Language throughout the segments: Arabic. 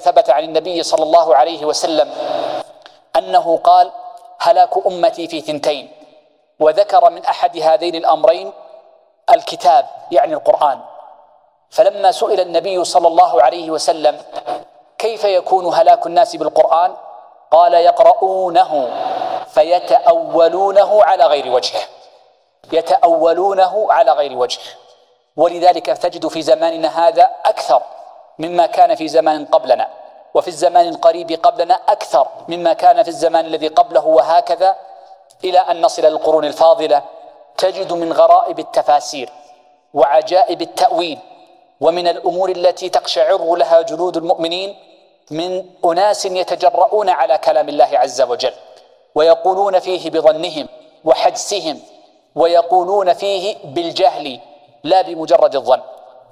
ثبت عن النبي صلى الله عليه وسلم أنه قال هلاك أمتي في ثنتين وذكر من أحد هذين الأمرين الكتاب يعني القرآن. فلما سئل النبي صلى الله عليه وسلم كيف يكون هلاك الناس بالقرآن؟ قال يقرؤونه فيتأولونه على غير وجهه يتأولونه على غير وجهه ولذلك تجد في زماننا هذا أكثر مما كان في زمان قبلنا وفي الزمان القريب قبلنا أكثر مما كان في الزمان الذي قبله وهكذا إلى أن نصل للقرون الفاضلة. تجد من غرائب التفاسير وعجائب التأويل ومن الأمور التي تقشعر لها جلود المؤمنين من أناس يتجرؤون على كلام الله عز وجل ويقولون فيه بظنهم وحدسهم ويقولون فيه بالجهل لا بمجرد الظن.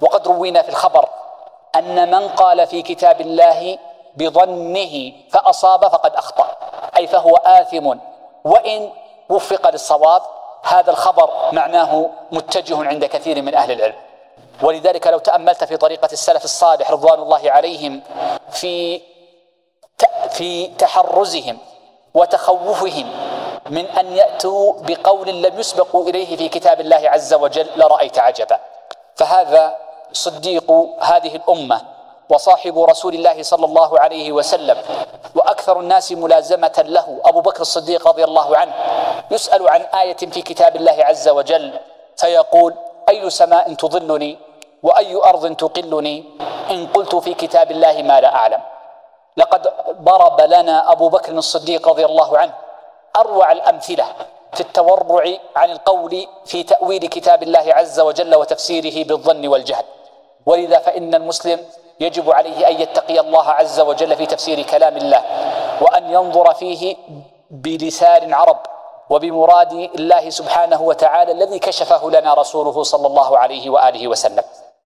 وقد روينا في الخبر أن من قال في كتاب الله بظنه فأصاب فقد أخطأ أي فهو آثم وإن وفق للصواب هذا الخبر معناه متجه عند كثير من أهل العلم. ولذلك لو تأملت في طريقة السلف الصالح رضوان الله عليهم في في تحرزهم وتخوفهم من أن يأتوا بقول لم يسبقوا إليه في كتاب الله عز وجل لرأيت عجبا. فهذا صديق هذه الأمة وصاحب رسول الله صلى الله عليه وسلم وأكثر الناس ملازمة له أبو بكر الصديق رضي الله عنه. يسأل عن آية في كتاب الله عز وجل فيقول أي سماء تظلني وأي أرض تقلني؟ إن قلت في كتاب الله ما لا أعلم. لقد ضرب لنا أبو بكر الصديق رضي الله عنه أروع الأمثلة في التورع عن القول في تأويل كتاب الله عز وجل وتفسيره بالظن والجهل. ولذا فإن المسلم يجب عليه أن يتقي الله عز وجل في تفسير كلام الله وأن ينظر فيه بلسان عرب وبمراد الله سبحانه وتعالى الذي كشفه لنا رسوله صلى الله عليه وآله وسلم.